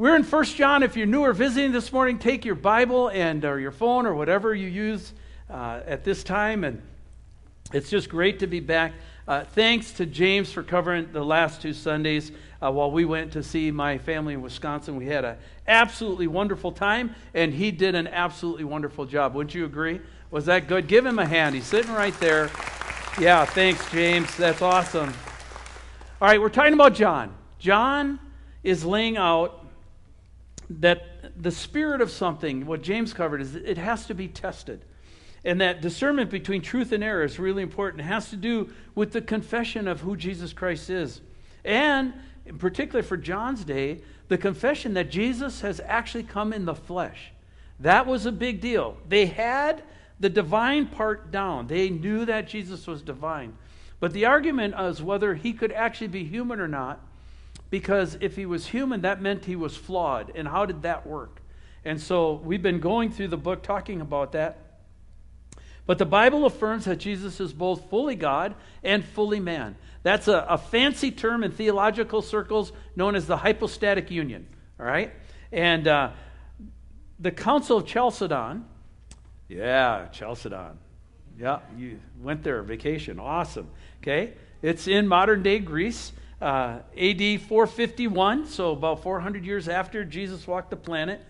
We're in 1 John. If you're new or visiting this morning, take your Bible and or your phone or whatever you use uh, at this time. And it's just great to be back. Uh, thanks to James for covering the last two Sundays uh, while we went to see my family in Wisconsin. We had an absolutely wonderful time, and he did an absolutely wonderful job. Wouldn't you agree? Was that good? Give him a hand. He's sitting right there. Yeah, thanks, James. That's awesome. All right, we're talking about John. John is laying out that the spirit of something, what James covered, is it has to be tested. And that discernment between truth and error is really important. It has to do with the confession of who Jesus Christ is. And, in particular for John's day, the confession that Jesus has actually come in the flesh. That was a big deal. They had the divine part down, they knew that Jesus was divine. But the argument is whether he could actually be human or not because if he was human, that meant he was flawed. And how did that work? And so we've been going through the book talking about that. But the Bible affirms that Jesus is both fully God and fully man. That's a, a fancy term in theological circles known as the hypostatic union. All right? And uh, the Council of Chalcedon, yeah, Chalcedon. Yeah, you went there, vacation. Awesome. Okay? It's in modern day Greece uh, AD 451, so about 400 years after Jesus walked the planet.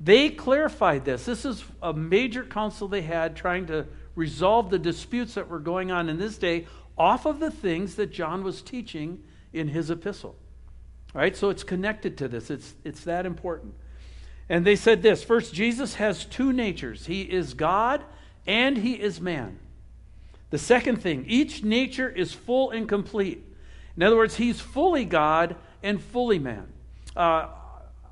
They clarified this. This is a major council they had trying to resolve the disputes that were going on in this day off of the things that John was teaching in his epistle. All right, so it's connected to this. It's, it's that important. And they said this first, Jesus has two natures He is God and He is man. The second thing, each nature is full and complete. In other words, he's fully God and fully man. Uh,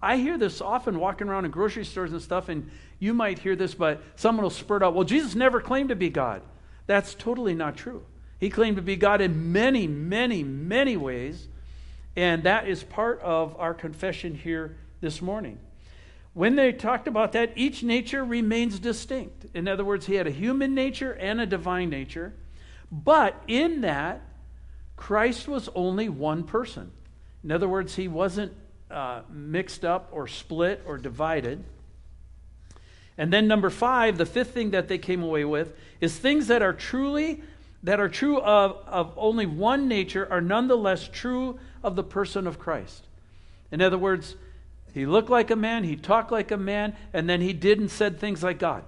I hear this often walking around in grocery stores and stuff, and you might hear this, but someone will spurt out, well, Jesus never claimed to be God. That's totally not true. He claimed to be God in many, many, many ways, and that is part of our confession here this morning. When they talked about that, each nature remains distinct. In other words, he had a human nature and a divine nature, but in that, Christ was only one person. In other words, he wasn't uh, mixed up or split or divided. And then number five, the fifth thing that they came away with is things that are truly that are true of, of only one nature are nonetheless true of the person of Christ. In other words, he looked like a man, he talked like a man, and then he did and said things like God.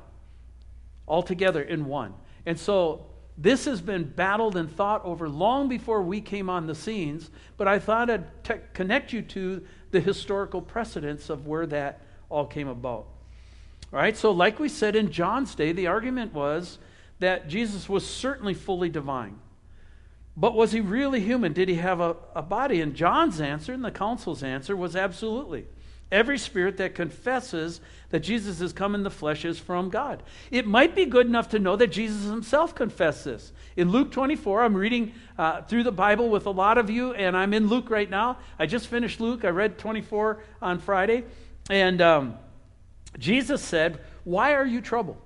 All together in one. And so this has been battled and thought over long before we came on the scenes, but I thought I'd te- connect you to the historical precedents of where that all came about. All right, so like we said in John's day, the argument was that Jesus was certainly fully divine. But was he really human? Did he have a, a body? And John's answer and the council's answer was absolutely. Every spirit that confesses that Jesus has come in the flesh is from God. It might be good enough to know that Jesus himself confessed this. In Luke 24, I'm reading uh, through the Bible with a lot of you, and I'm in Luke right now. I just finished Luke. I read 24 on Friday. And um, Jesus said, Why are you troubled?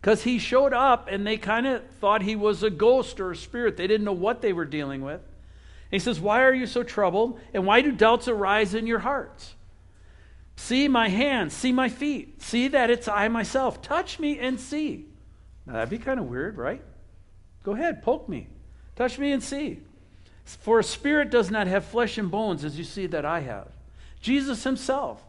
Because he showed up and they kind of thought he was a ghost or a spirit. They didn't know what they were dealing with. And he says, Why are you so troubled? And why do doubts arise in your hearts? See my hands, see my feet, see that it's I myself. Touch me and see. Now, that'd be kind of weird, right? Go ahead, poke me. Touch me and see. For a spirit does not have flesh and bones as you see that I have. Jesus himself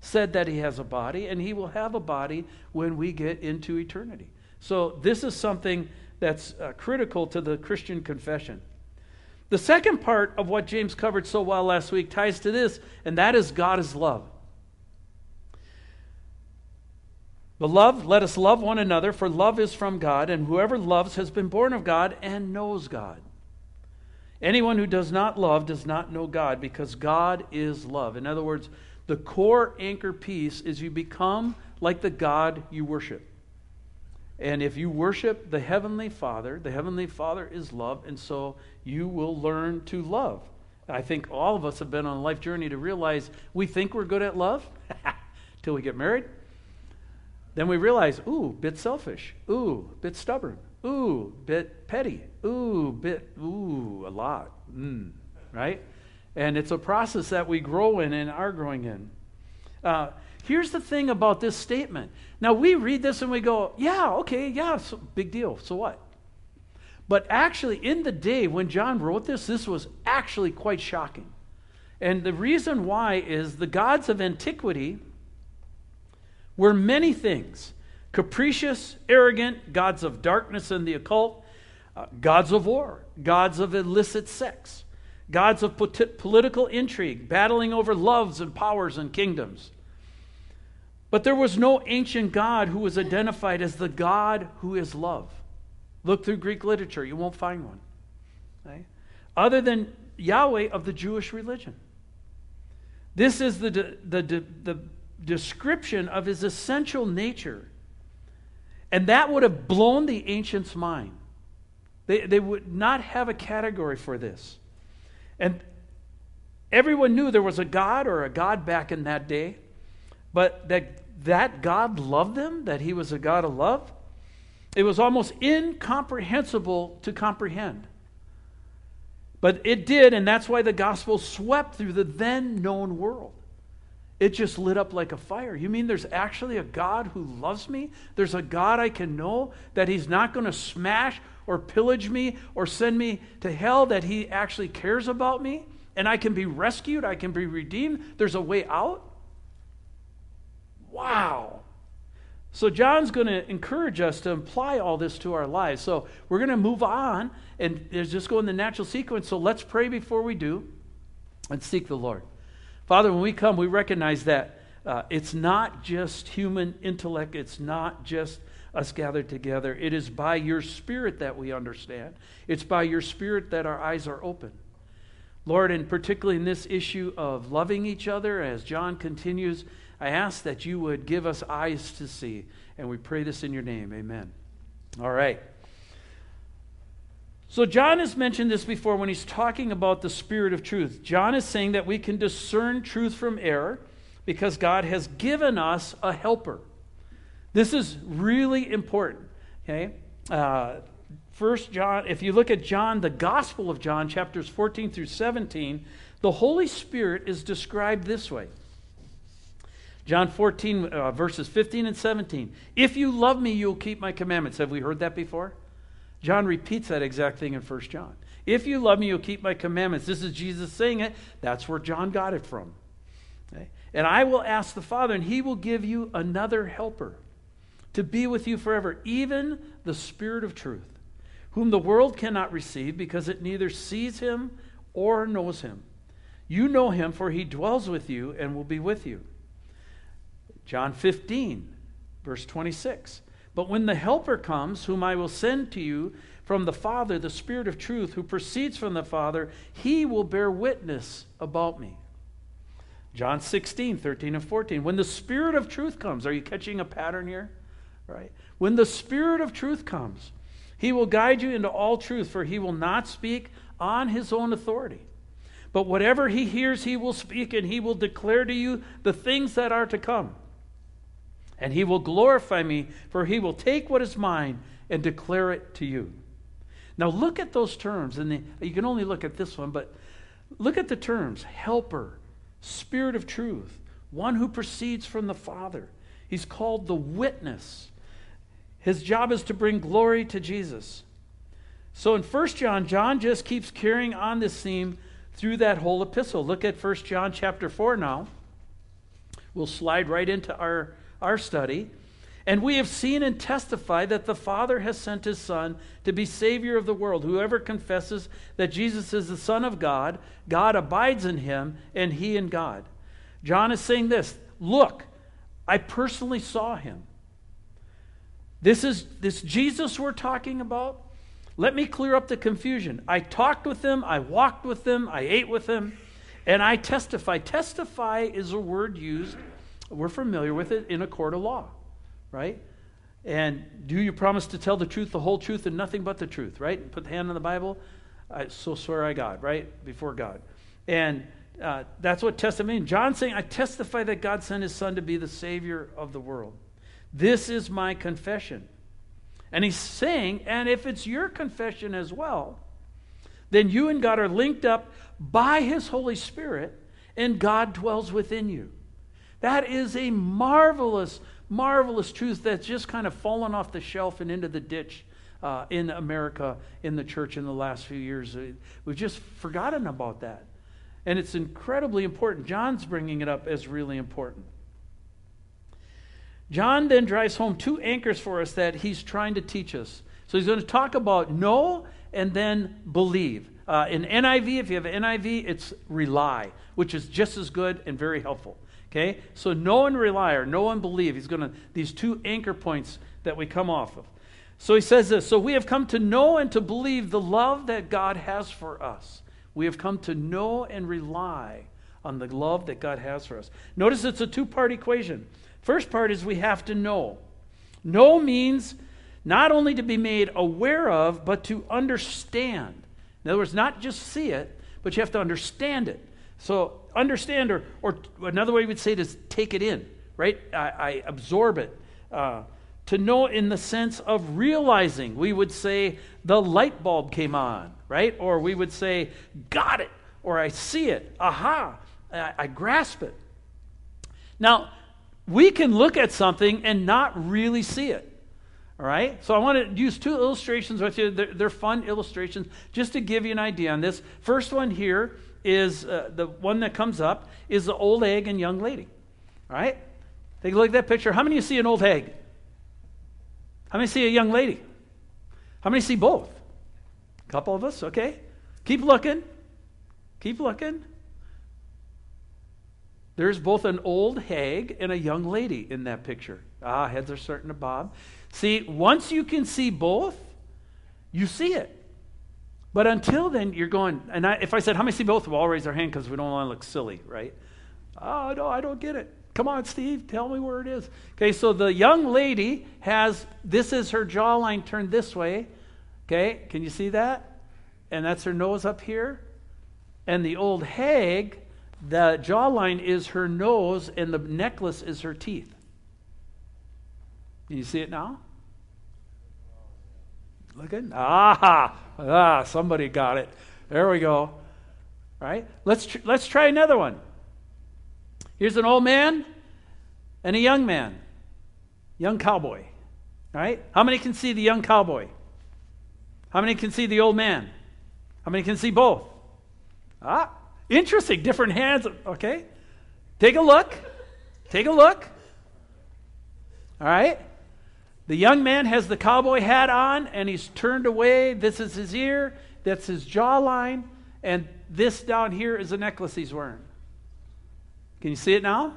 said that he has a body, and he will have a body when we get into eternity. So, this is something that's uh, critical to the Christian confession. The second part of what James covered so well last week ties to this, and that is God is love. Beloved, let us love one another, for love is from God, and whoever loves has been born of God and knows God. Anyone who does not love does not know God, because God is love. In other words, the core anchor piece is you become like the God you worship. And if you worship the Heavenly Father, the Heavenly Father is love, and so you will learn to love. I think all of us have been on a life journey to realize we think we're good at love till we get married then we realize, ooh, bit selfish. Ooh, bit stubborn. Ooh, bit petty. Ooh, bit, ooh, a lot. Mm, right? And it's a process that we grow in and are growing in. Uh, here's the thing about this statement. Now, we read this and we go, yeah, okay, yeah, so, big deal. So what? But actually, in the day when John wrote this, this was actually quite shocking. And the reason why is the gods of antiquity were many things capricious, arrogant, gods of darkness and the occult, uh, gods of war, gods of illicit sex, gods of political intrigue, battling over loves and powers and kingdoms. But there was no ancient God who was identified as the God who is love. Look through Greek literature, you won't find one. Okay? Other than Yahweh of the Jewish religion. This is the, the, the, the description of his essential nature. And that would have blown the ancients' mind. They, they would not have a category for this. And everyone knew there was a God or a God back in that day, but that that God loved them, that he was a God of love, it was almost incomprehensible to comprehend. But it did, and that's why the gospel swept through the then known world. It just lit up like a fire. You mean there's actually a God who loves me? There's a God I can know that He's not going to smash or pillage me or send me to hell, that He actually cares about me and I can be rescued, I can be redeemed. There's a way out? Wow. So, John's going to encourage us to apply all this to our lives. So, we're going to move on and just go in the natural sequence. So, let's pray before we do and seek the Lord. Father, when we come, we recognize that uh, it's not just human intellect, it's not just us gathered together. It is by your Spirit that we understand, it's by your Spirit that our eyes are open. Lord, and particularly in this issue of loving each other, as John continues I ask that you would give us eyes to see. And we pray this in your name. Amen. All right. So, John has mentioned this before when he's talking about the Spirit of truth. John is saying that we can discern truth from error because God has given us a helper. This is really important. Okay? Uh, First John, if you look at John, the Gospel of John, chapters 14 through 17, the Holy Spirit is described this way. John 14, uh, verses 15 and 17. If you love me, you'll keep my commandments. Have we heard that before? John repeats that exact thing in 1 John. If you love me, you'll keep my commandments. This is Jesus saying it. That's where John got it from. Okay? And I will ask the Father, and he will give you another helper to be with you forever, even the Spirit of truth, whom the world cannot receive because it neither sees him or knows him. You know him, for he dwells with you and will be with you. John 15, verse 26. But when the Helper comes, whom I will send to you from the Father, the Spirit of truth, who proceeds from the Father, he will bear witness about me. John 16, 13 and 14. When the Spirit of truth comes, are you catching a pattern here? Right? When the Spirit of truth comes, he will guide you into all truth, for he will not speak on his own authority. But whatever he hears, he will speak, and he will declare to you the things that are to come and he will glorify me, for he will take what is mine and declare it to you. Now, look at those terms, and you can only look at this one, but look at the terms helper, spirit of truth, one who proceeds from the Father. He's called the witness. His job is to bring glory to Jesus. So in 1 John, John just keeps carrying on this theme through that whole epistle. Look at 1 John chapter 4 now. We'll slide right into our our study. And we have seen and testified that the Father has sent his Son to be Savior of the world. Whoever confesses that Jesus is the Son of God, God abides in him, and he in God. John is saying this Look, I personally saw him. This is this Jesus we're talking about. Let me clear up the confusion. I talked with him, I walked with him, I ate with him, and I testify. Testify is a word used we're familiar with it in a court of law, right? And do you promise to tell the truth, the whole truth, and nothing but the truth, right? Put the hand on the Bible. I, so swear I God, right? Before God. And uh, that's what testimony. John's saying, I testify that God sent his son to be the Savior of the world. This is my confession. And he's saying, and if it's your confession as well, then you and God are linked up by his Holy Spirit, and God dwells within you. That is a marvelous, marvelous truth that's just kind of fallen off the shelf and into the ditch uh, in America, in the church in the last few years. Uh, we've just forgotten about that. And it's incredibly important. John's bringing it up as really important. John then drives home two anchors for us that he's trying to teach us. So he's going to talk about know and then believe. Uh, in NIV, if you have NIV, it's rely, which is just as good and very helpful. Okay? So know and rely or know and believe. He's going to, these two anchor points that we come off of. So he says this So we have come to know and to believe the love that God has for us. We have come to know and rely on the love that God has for us. Notice it's a two part equation. First part is we have to know. Know means not only to be made aware of, but to understand. In other words, not just see it, but you have to understand it. So, understand, or, or another way we would say it is take it in, right? I, I absorb it. Uh, to know in the sense of realizing, we would say the light bulb came on, right? Or we would say, got it, or I see it, aha, I, I grasp it. Now, we can look at something and not really see it. All right? So I want to use two illustrations with you. They're, they're, fun illustrations just to give you an idea on this. First one here is uh, the one that comes up is the old hag and young lady. All right? Take a look at that picture. How many of you see an old hag? How many see a young lady? How many see both? A couple of us, okay? Keep looking. Keep looking. There's both an old hag and a young lady in that picture. Ah, heads are starting to bob. See, once you can see both, you see it. But until then, you're going, and I, if I said, How many see both? We'll all raise our hand because we don't want to look silly, right? Oh, no, I don't get it. Come on, Steve, tell me where it is. Okay, so the young lady has, this is her jawline turned this way. Okay, can you see that? And that's her nose up here. And the old hag the jawline is her nose, and the necklace is her teeth. Can you see it now? Look at ah ah somebody got it. There we go. Right, let's tr- let's try another one. Here's an old man and a young man, young cowboy. Right, how many can see the young cowboy? How many can see the old man? How many can see both? Ah, Interesting. Different hands. Okay. Take a look. Take a look. All right. The young man has the cowboy hat on and he's turned away. This is his ear. That's his jawline. And this down here is a necklace he's wearing. Can you see it now?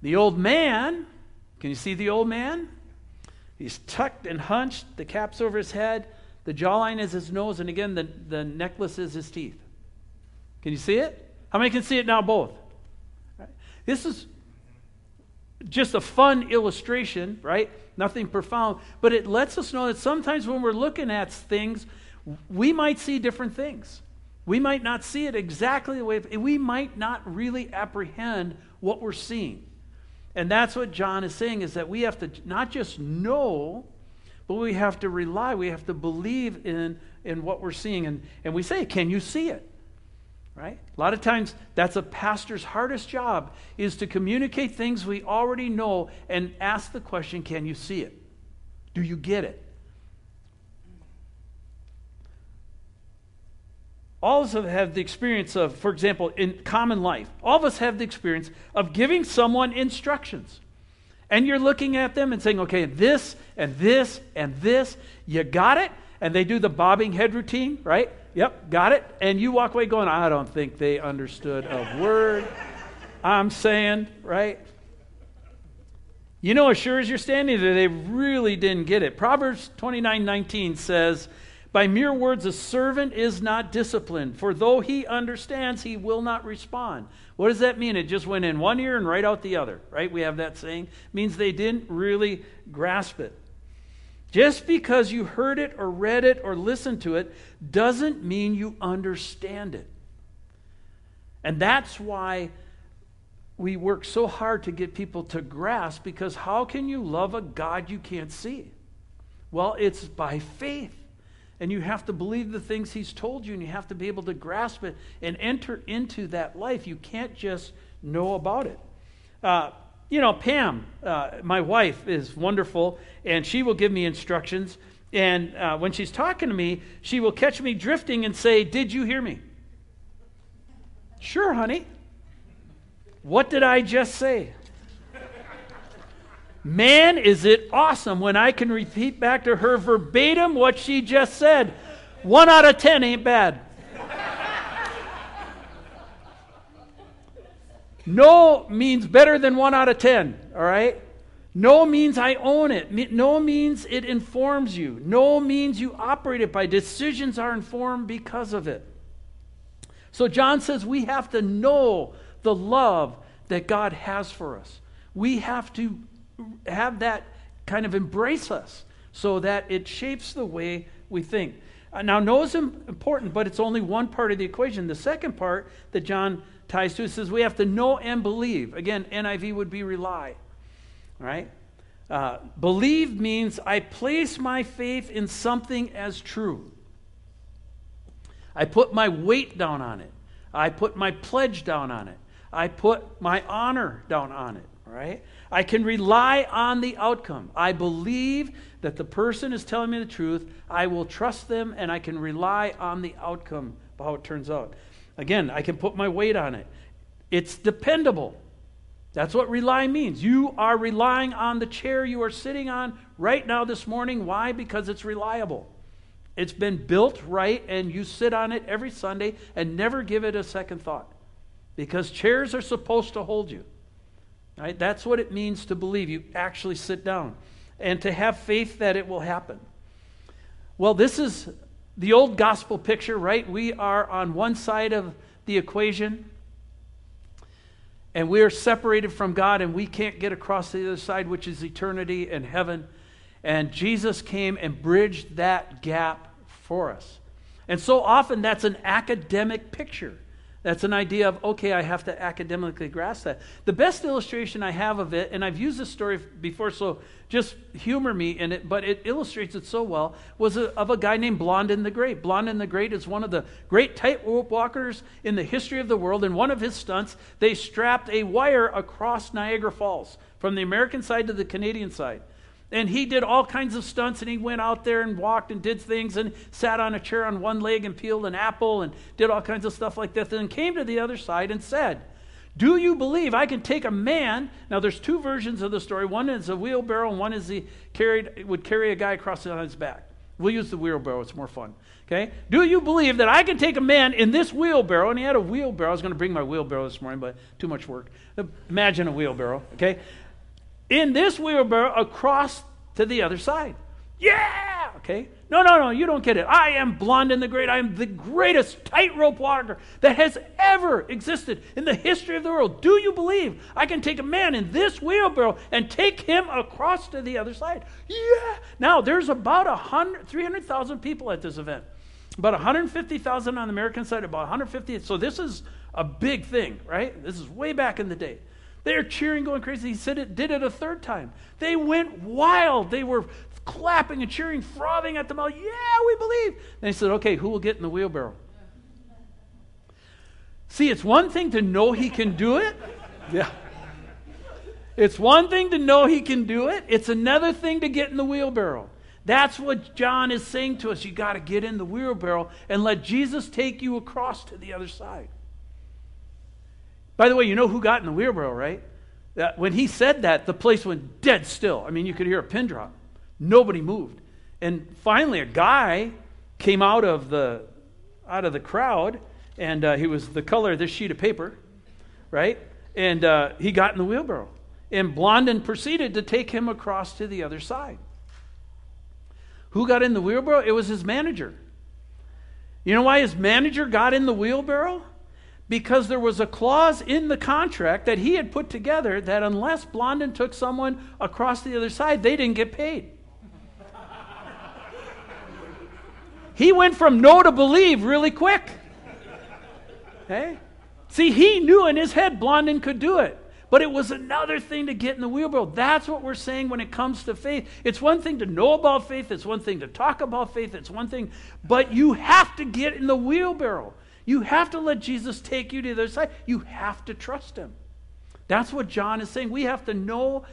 The old man, can you see the old man? He's tucked and hunched. The cap's over his head. The jawline is his nose. And again, the, the necklace is his teeth. Can you see it? How many can see it now? Both. This is just a fun illustration, right? Nothing profound, but it lets us know that sometimes when we're looking at things, we might see different things. We might not see it exactly the way, we might not really apprehend what we're seeing. And that's what John is saying is that we have to not just know, but we have to rely, we have to believe in, in what we're seeing. And, and we say, Can you see it? Right? A lot of times that's a pastor's hardest job is to communicate things we already know and ask the question, can you see it? Do you get it? All of us have the experience of, for example, in common life, all of us have the experience of giving someone instructions. And you're looking at them and saying, okay, this and this and this, you got it? And they do the bobbing head routine, right? Yep, got it. And you walk away going, I don't think they understood a word I'm saying, right? You know, as sure as you're standing there, they really didn't get it. Proverbs 29 19 says, By mere words, a servant is not disciplined, for though he understands, he will not respond. What does that mean? It just went in one ear and right out the other, right? We have that saying. It means they didn't really grasp it. Just because you heard it or read it or listened to it doesn't mean you understand it. And that's why we work so hard to get people to grasp because how can you love a God you can't see? Well, it's by faith. And you have to believe the things He's told you, and you have to be able to grasp it and enter into that life. You can't just know about it. Uh, you know, Pam, uh, my wife, is wonderful, and she will give me instructions. And uh, when she's talking to me, she will catch me drifting and say, Did you hear me? Sure, honey. What did I just say? Man, is it awesome when I can repeat back to her verbatim what she just said. One out of ten ain't bad. Know means better than one out of ten, all right? Know means I own it. Know means it informs you. Know means you operate it by. Decisions are informed because of it. So John says we have to know the love that God has for us. We have to have that kind of embrace us so that it shapes the way we think. Uh, now, know is important, but it's only one part of the equation. The second part that John ties to It says we have to know and believe. Again, NIV would be rely. Right? Uh, believe means I place my faith in something as true. I put my weight down on it. I put my pledge down on it. I put my honor down on it. right? I can rely on the outcome. I believe that the person is telling me the truth. I will trust them and I can rely on the outcome of how it turns out. Again, I can put my weight on it. It's dependable. That's what rely means. You are relying on the chair you are sitting on right now this morning. Why? Because it's reliable. It's been built right, and you sit on it every Sunday and never give it a second thought. Because chairs are supposed to hold you. Right? That's what it means to believe. You actually sit down and to have faith that it will happen. Well, this is the old gospel picture, right? We are on one side of the equation and we are separated from God and we can't get across the other side, which is eternity and heaven. And Jesus came and bridged that gap for us. And so often that's an academic picture. That's an idea of, okay, I have to academically grasp that. The best illustration I have of it, and I've used this story before, so just humor me in it, but it illustrates it so well, was a, of a guy named Blondin the Great. Blondin the Great is one of the great tightrope walkers in the history of the world. In one of his stunts, they strapped a wire across Niagara Falls from the American side to the Canadian side. And he did all kinds of stunts, and he went out there and walked and did things and sat on a chair on one leg and peeled an apple and did all kinds of stuff like that. Then came to the other side and said, Do you believe I can take a man? Now, there's two versions of the story. One is a wheelbarrow, and one is he carried, would carry a guy across on his back. We'll use the wheelbarrow, it's more fun. Okay? Do you believe that I can take a man in this wheelbarrow? And he had a wheelbarrow. I was going to bring my wheelbarrow this morning, but too much work. Imagine a wheelbarrow. Okay? In this wheelbarrow across to the other side. Yeah! Okay? No, no, no, you don't get it. I am Blondin the Great. I am the greatest tightrope walker that has ever existed in the history of the world. Do you believe I can take a man in this wheelbarrow and take him across to the other side? Yeah! Now, there's about 100, 300,000 people at this event. About 150,000 on the American side, about 150. So this is a big thing, right? This is way back in the day. They're cheering, going crazy. He said it, did it a third time. They went wild. They were clapping and cheering, frothing at the mouth. Yeah, we believe. Then he said, okay, who will get in the wheelbarrow? See, it's one thing to know he can do it. Yeah. It's one thing to know he can do it. It's another thing to get in the wheelbarrow. That's what John is saying to us. You got to get in the wheelbarrow and let Jesus take you across to the other side. By the way, you know who got in the wheelbarrow, right? That when he said that, the place went dead still. I mean, you could hear a pin drop. Nobody moved. And finally, a guy came out of the out of the crowd, and uh, he was the color of this sheet of paper, right? And uh, he got in the wheelbarrow. And Blondin proceeded to take him across to the other side. Who got in the wheelbarrow? It was his manager. You know why his manager got in the wheelbarrow? Because there was a clause in the contract that he had put together that unless Blondin took someone across the other side, they didn't get paid. he went from know to believe really quick. Hey? See, he knew in his head Blondin could do it. But it was another thing to get in the wheelbarrow. That's what we're saying when it comes to faith. It's one thing to know about faith, it's one thing to talk about faith, it's one thing, but you have to get in the wheelbarrow. You have to let Jesus take you to the other side. You have to trust him. That's what John is saying. We have to know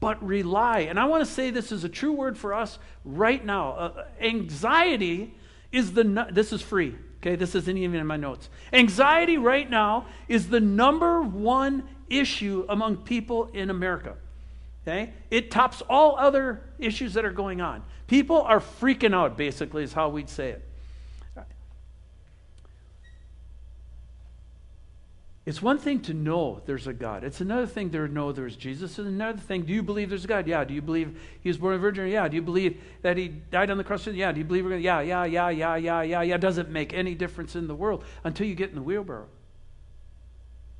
but rely. And I want to say this is a true word for us right now. Uh, anxiety is the, this is free. Okay, this isn't even in my notes. Anxiety right now is the number one issue among people in America. Okay? It tops all other issues that are going on. People are freaking out, basically, is how we'd say it. It's one thing to know there's a God. It's another thing to know there's Jesus. It's another thing, do you believe there's a God? Yeah. Do you believe he was born a virgin? Yeah. Do you believe that he died on the cross? Yeah. Do you believe we're going to? Yeah, yeah, yeah, yeah, yeah, yeah, yeah. Doesn't make any difference in the world until you get in the wheelbarrow.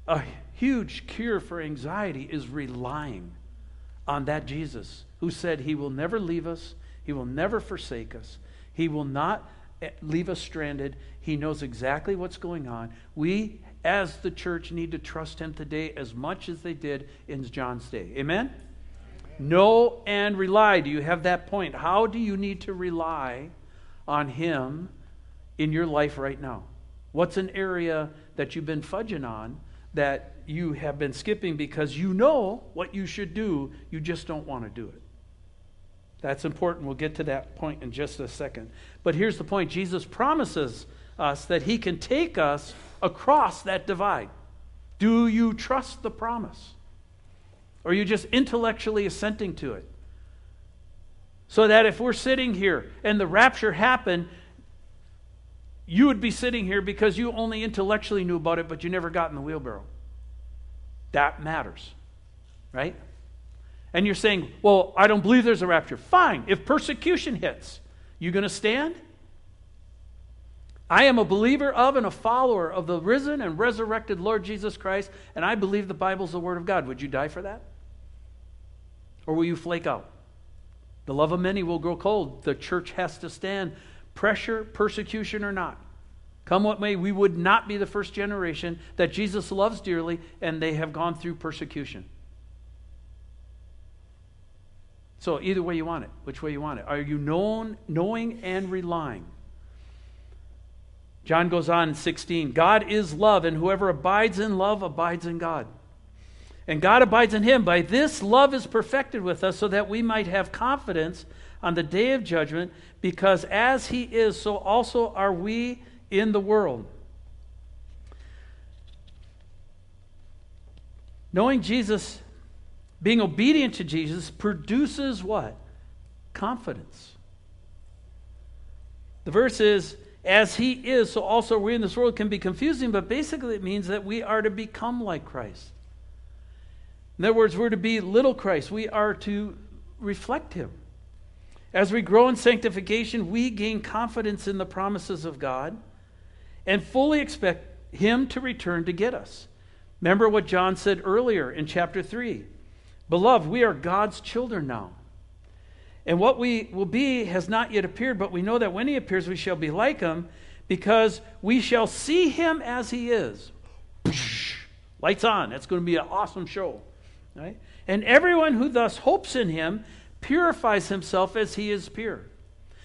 A huge cure for anxiety is relying on that Jesus who said he will never leave us, he will never forsake us, he will not eh, leave us stranded. He knows exactly what's going on. We as the church need to trust him today as much as they did in John's day. Amen? Amen? Know and rely. Do you have that point? How do you need to rely on him in your life right now? What's an area that you've been fudging on that you have been skipping because you know what you should do, you just don't want to do it? That's important. We'll get to that point in just a second. But here's the point Jesus promises us that he can take us across that divide. Do you trust the promise? Or are you just intellectually assenting to it? So that if we're sitting here and the rapture happened, you would be sitting here because you only intellectually knew about it, but you never got in the wheelbarrow. That matters, right? And you're saying, well, I don't believe there's a rapture. Fine. If persecution hits, you going to stand? I am a believer of and a follower of the risen and resurrected Lord Jesus Christ, and I believe the Bible's the Word of God. Would you die for that? Or will you flake out? The love of many will grow cold. The church has to stand, pressure, persecution, or not. Come what may, we would not be the first generation that Jesus loves dearly and they have gone through persecution. So, either way you want it, which way you want it. Are you known, knowing and relying? John goes on in 16 God is love, and whoever abides in love abides in God. And God abides in him. By this, love is perfected with us so that we might have confidence on the day of judgment, because as he is, so also are we in the world. Knowing Jesus, being obedient to Jesus, produces what? Confidence. The verse is, as he is, so also we in this world can be confusing, but basically it means that we are to become like Christ. In other words, we're to be little Christ. We are to reflect him. As we grow in sanctification, we gain confidence in the promises of God and fully expect him to return to get us. Remember what John said earlier in chapter 3 Beloved, we are God's children now. And what we will be has not yet appeared, but we know that when he appears, we shall be like him, because we shall see him as he is. Lights on. That's going to be an awesome show. Right? And everyone who thus hopes in him purifies himself as he is pure.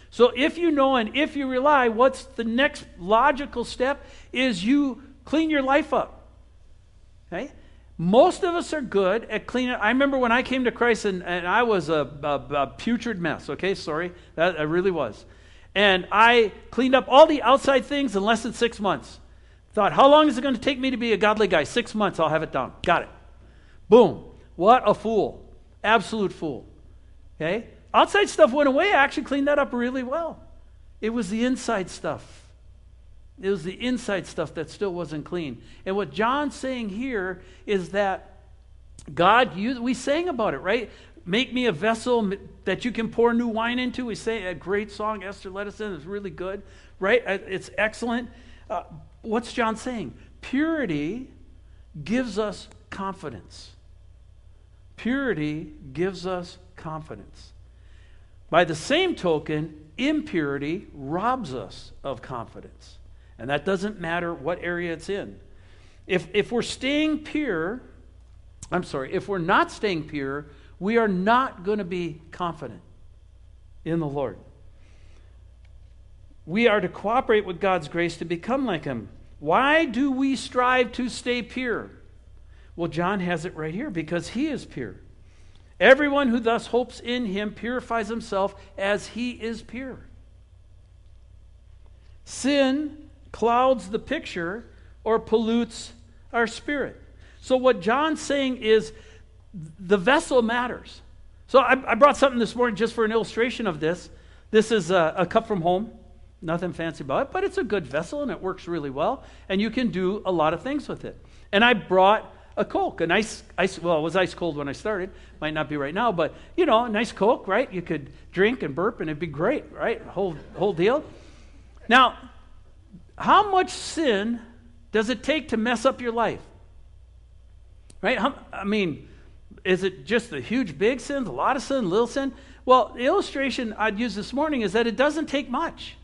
So if you know and if you rely, what's the next logical step is you clean your life up. Okay? Most of us are good at cleaning. I remember when I came to Christ and, and I was a, a, a putrid mess, okay? Sorry. That I really was. And I cleaned up all the outside things in less than six months. Thought, how long is it going to take me to be a godly guy? Six months, I'll have it down. Got it. Boom. What a fool. Absolute fool. Okay? Outside stuff went away. I actually cleaned that up really well. It was the inside stuff it was the inside stuff that still wasn't clean. And what John's saying here is that God, you, we sang about it, right? Make me a vessel that you can pour new wine into. We say a great song, Esther led us in. It's really good, right? Uh, it's excellent. Uh, what's John saying? Purity gives us confidence. Purity gives us confidence. By the same token, impurity robs us of confidence. And that doesn't matter what area it's in. If, if we're staying pure, I'm sorry, if we're not staying pure, we are not going to be confident in the Lord. We are to cooperate with God's grace to become like Him. Why do we strive to stay pure? Well, John has it right here because he is pure. Everyone who thus hopes in him purifies himself as he is pure. Sin clouds the picture or pollutes our spirit. So, what John's saying is the vessel matters. So, I, I brought something this morning just for an illustration of this. This is a, a cup from home. Nothing fancy about it, but it's a good vessel and it works really well. And you can do a lot of things with it. And I brought a Coke, a nice, ice, well, it was ice cold when I started. Might not be right now, but, you know, a nice Coke, right? You could drink and burp and it'd be great, right? Whole, whole deal. Now, how much sin does it take to mess up your life? Right? I mean, is it just the huge big sins, a lot of sin, little sin? Well, the illustration I'd use this morning is that it doesn't take much.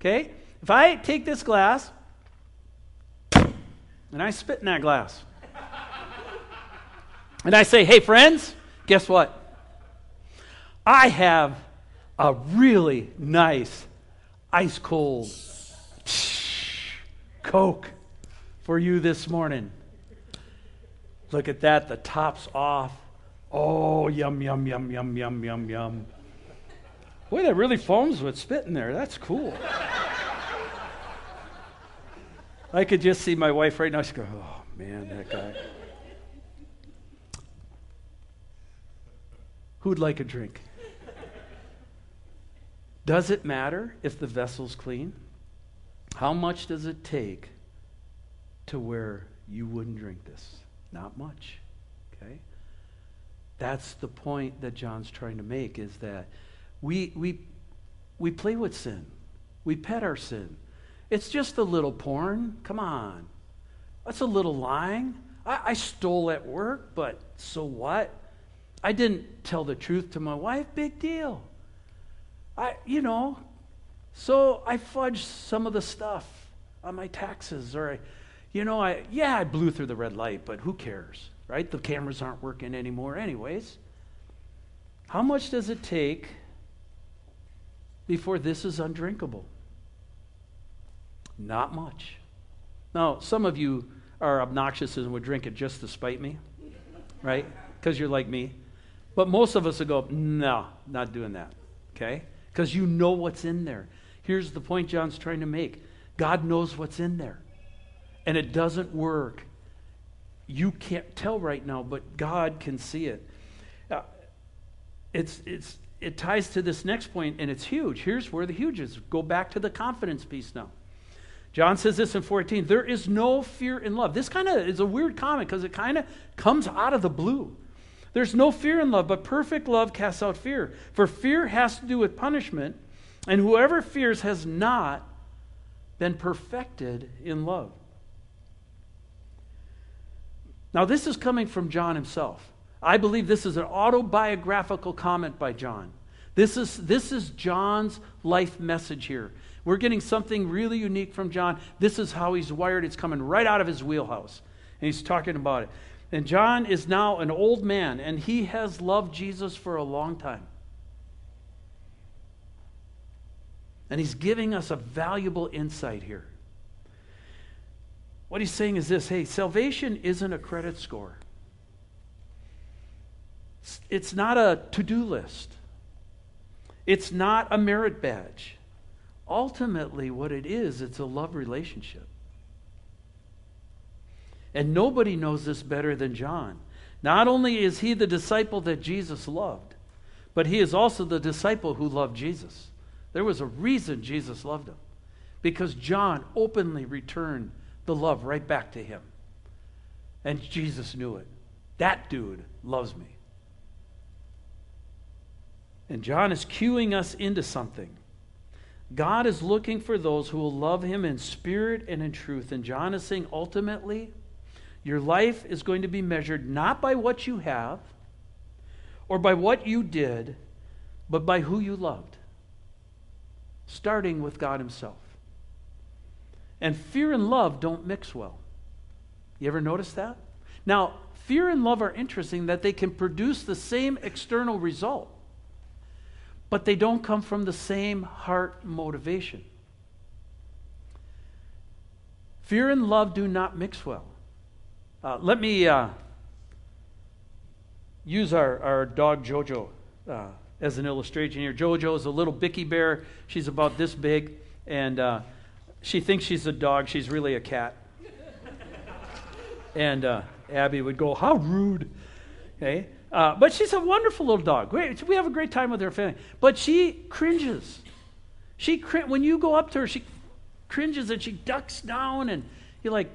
Okay? If I take this glass and I spit in that glass, and I say, hey, friends, guess what? I have a really nice ice cold Coke for you this morning. Look at that, the top's off. Oh, yum, yum, yum, yum, yum, yum, yum. Boy, that really foams with spit in there. That's cool. I could just see my wife right now. She go, oh, man, that guy. Who'd like a drink? Does it matter if the vessel's clean? How much does it take to where you wouldn't drink this? Not much. Okay? That's the point that John's trying to make is that we we we play with sin. We pet our sin. It's just a little porn. Come on. That's a little lying. I, I stole at work, but so what? I didn't tell the truth to my wife, big deal. I, you know, so I fudged some of the stuff on my taxes, or I, you know, I, yeah, I blew through the red light, but who cares, right? The cameras aren't working anymore, anyways. How much does it take before this is undrinkable? Not much. Now, some of you are obnoxious and would drink it just to spite me, right? Because you're like me. But most of us would go, no, not doing that. Okay? Because you know what's in there. Here's the point John's trying to make God knows what's in there. And it doesn't work. You can't tell right now, but God can see it. Uh, it's, it's, it ties to this next point, and it's huge. Here's where the huge is. Go back to the confidence piece now. John says this in 14 there is no fear in love. This kind of is a weird comment because it kind of comes out of the blue. There's no fear in love, but perfect love casts out fear. For fear has to do with punishment, and whoever fears has not been perfected in love. Now, this is coming from John himself. I believe this is an autobiographical comment by John. This is, this is John's life message here. We're getting something really unique from John. This is how he's wired. It's coming right out of his wheelhouse. And he's talking about it. And John is now an old man, and he has loved Jesus for a long time. And he's giving us a valuable insight here. What he's saying is this hey, salvation isn't a credit score, it's not a to do list, it's not a merit badge. Ultimately, what it is, it's a love relationship. And nobody knows this better than John. Not only is he the disciple that Jesus loved, but he is also the disciple who loved Jesus. There was a reason Jesus loved him because John openly returned the love right back to him. And Jesus knew it. That dude loves me. And John is cueing us into something. God is looking for those who will love him in spirit and in truth. And John is saying ultimately, your life is going to be measured not by what you have or by what you did, but by who you loved, starting with God Himself. And fear and love don't mix well. You ever notice that? Now, fear and love are interesting that they can produce the same external result, but they don't come from the same heart motivation. Fear and love do not mix well. Uh, let me uh, use our, our dog Jojo uh, as an illustration here. Jojo is a little bicky bear. She's about this big, and uh, she thinks she's a dog. She's really a cat. and uh, Abby would go, How rude. Okay? Uh, but she's a wonderful little dog. We have a great time with her family. But she cringes. She cr- when you go up to her, she cringes and she ducks down, and you're like,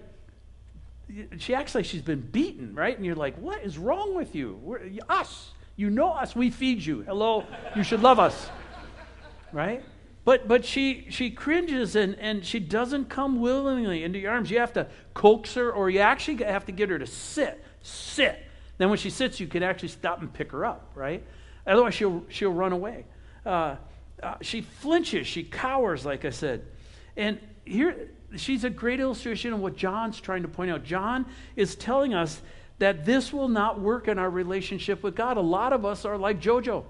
she acts like she's been beaten, right? And you're like, what is wrong with you? We're, us. You know us. We feed you. Hello. You should love us. Right? But, but she, she cringes and, and she doesn't come willingly into your arms. You have to coax her, or you actually have to get her to sit. Sit. Then when she sits, you can actually stop and pick her up, right? Otherwise, she'll, she'll run away. Uh, uh, she flinches, she cowers, like I said. And here, she's a great illustration of what John's trying to point out. John is telling us that this will not work in our relationship with God. A lot of us are like JoJo.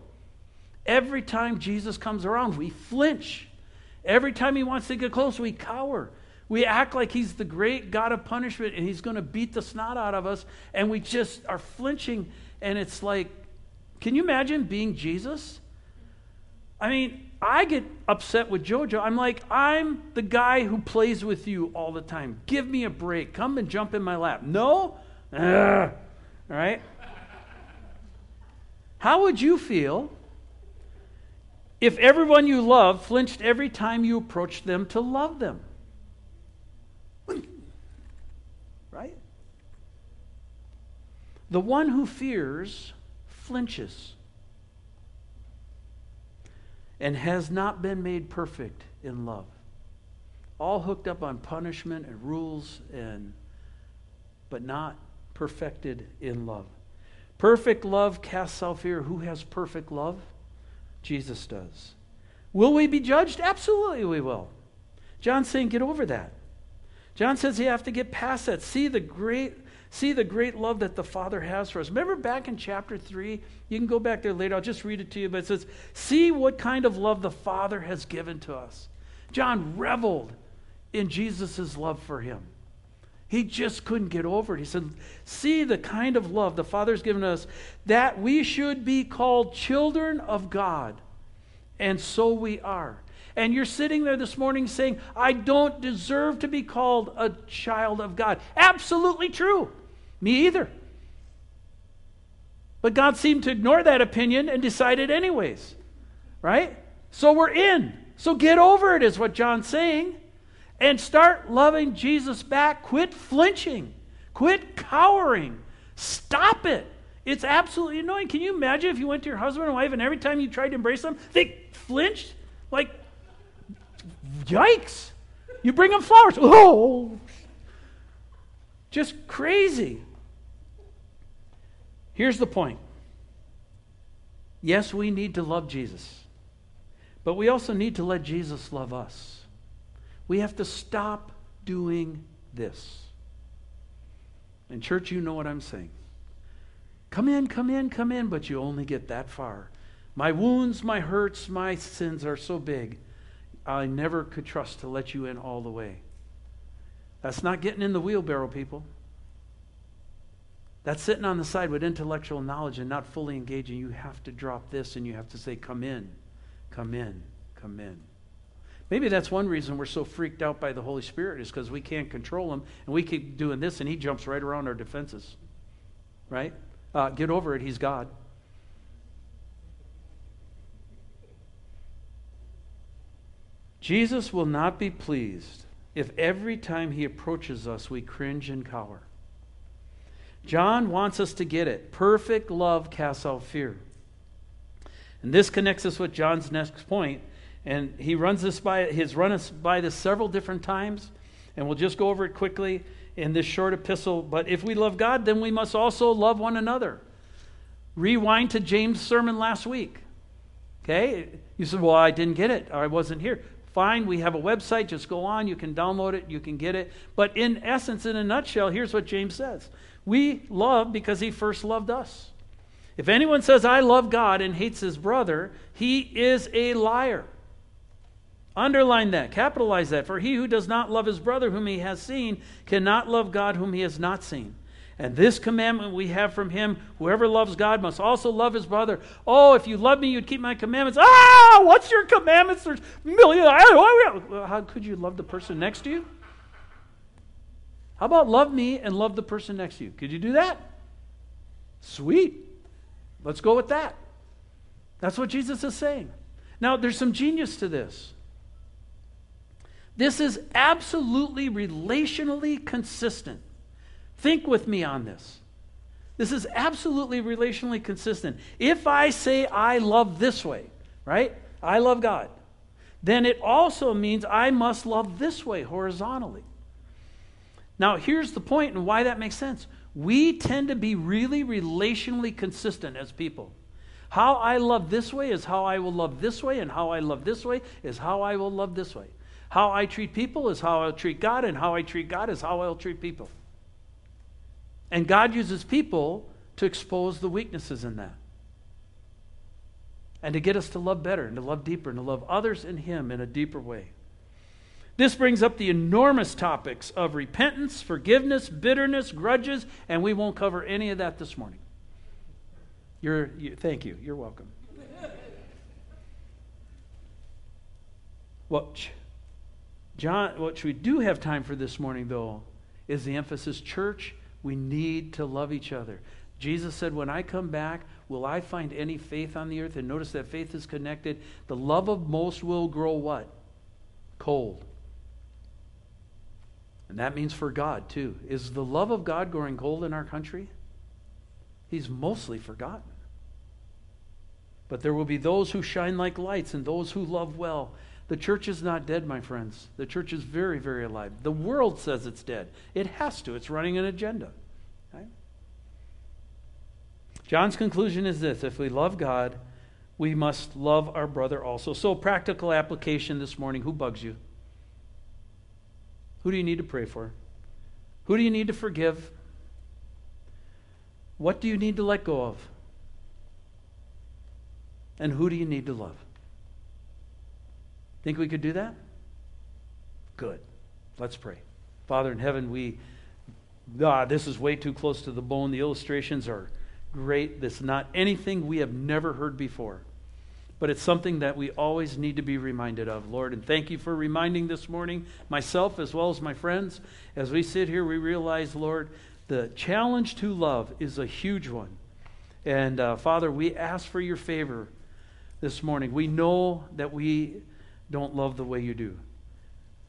Every time Jesus comes around, we flinch. Every time he wants to get close, we cower. We act like he's the great God of punishment and he's going to beat the snot out of us, and we just are flinching. And it's like, can you imagine being Jesus? I mean, I get upset with JoJo. I'm like, I'm the guy who plays with you all the time. Give me a break. Come and jump in my lap. No? All right? How would you feel if everyone you love flinched every time you approached them to love them? Right? The one who fears flinches and has not been made perfect in love. All hooked up on punishment and rules and but not perfected in love. Perfect love casts out fear. Who has perfect love? Jesus does. Will we be judged? Absolutely we will. John's saying get over that. John says you have to get past that. See the great see the great love that the Father has for us. Remember back in chapter 3? You can go back there later. I'll just read it to you. But it says, See what kind of love the Father has given to us. John reveled in Jesus' love for him. He just couldn't get over it. He said, See the kind of love the Father's given us that we should be called children of God. And so we are. And you're sitting there this morning saying, I don't deserve to be called a child of God. Absolutely true. Me either. But God seemed to ignore that opinion and decided, anyways. Right? So we're in. So get over it, is what John's saying. And start loving Jesus back. Quit flinching. Quit cowering. Stop it. It's absolutely annoying. Can you imagine if you went to your husband and wife and every time you tried to embrace them, they flinched? Like, yikes. You bring them flowers. Oh, just crazy. Here's the point yes, we need to love Jesus, but we also need to let Jesus love us. We have to stop doing this. And, church, you know what I'm saying. Come in, come in, come in, but you only get that far. My wounds, my hurts, my sins are so big, I never could trust to let you in all the way. That's not getting in the wheelbarrow, people. That's sitting on the side with intellectual knowledge and not fully engaging. You have to drop this and you have to say, Come in, come in, come in. Maybe that's one reason we're so freaked out by the Holy Spirit is because we can't control him and we keep doing this and he jumps right around our defenses. Right? Uh, get over it. He's God. Jesus will not be pleased if every time he approaches us we cringe and cower. John wants us to get it. Perfect love casts out fear. And this connects us with John's next point. And he runs this by he's run us by this several different times, and we'll just go over it quickly in this short epistle. But if we love God, then we must also love one another. Rewind to James' sermon last week. Okay? You said, Well, I didn't get it, or I wasn't here. Fine, we have a website. Just go on. You can download it. You can get it. But in essence, in a nutshell, here's what James says we love because he first loved us. If anyone says, I love God and hates his brother, he is a liar. Underline that, capitalize that. For he who does not love his brother whom he has seen cannot love God whom he has not seen. And this commandment we have from him whoever loves God must also love his brother. Oh, if you love me, you'd keep my commandments. Ah, what's your commandments? There's millions. How could you love the person next to you? How about love me and love the person next to you? Could you do that? Sweet. Let's go with that. That's what Jesus is saying. Now, there's some genius to this. This is absolutely relationally consistent. Think with me on this. This is absolutely relationally consistent. If I say I love this way, right? I love God, then it also means I must love this way horizontally. Now, here's the point and why that makes sense. We tend to be really relationally consistent as people. How I love this way is how I will love this way, and how I love this way is how I will love this way. How I treat people is how I'll treat God, and how I treat God is how I'll treat people. And God uses people to expose the weaknesses in that. And to get us to love better, and to love deeper, and to love others in Him in a deeper way. This brings up the enormous topics of repentance, forgiveness, bitterness, grudges, and we won't cover any of that this morning. You're, you, thank you. You're welcome. What, John, what we do have time for this morning, though, is the emphasis church, we need to love each other. Jesus said, When I come back, will I find any faith on the earth? And notice that faith is connected. The love of most will grow what? Cold. And that means for God, too. Is the love of God growing cold in our country? He's mostly forgotten. But there will be those who shine like lights and those who love well. The church is not dead, my friends. The church is very, very alive. The world says it's dead. It has to, it's running an agenda. Right? John's conclusion is this if we love God, we must love our brother also. So, practical application this morning who bugs you? Who do you need to pray for? Who do you need to forgive? What do you need to let go of? And who do you need to love? Think we could do that? Good. Let's pray. Father in heaven, we, ah, this is way too close to the bone. The illustrations are great. This is not anything we have never heard before but it's something that we always need to be reminded of, Lord. And thank you for reminding this morning myself as well as my friends. As we sit here, we realize, Lord, the challenge to love is a huge one. And uh, Father, we ask for your favor this morning. We know that we don't love the way you do.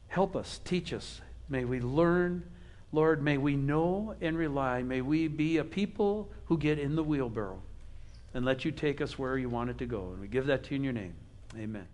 Help us, teach us. May we learn. Lord, may we know and rely. May we be a people who get in the wheelbarrow and let you take us where you want it to go. And we give that to you in your name. Amen.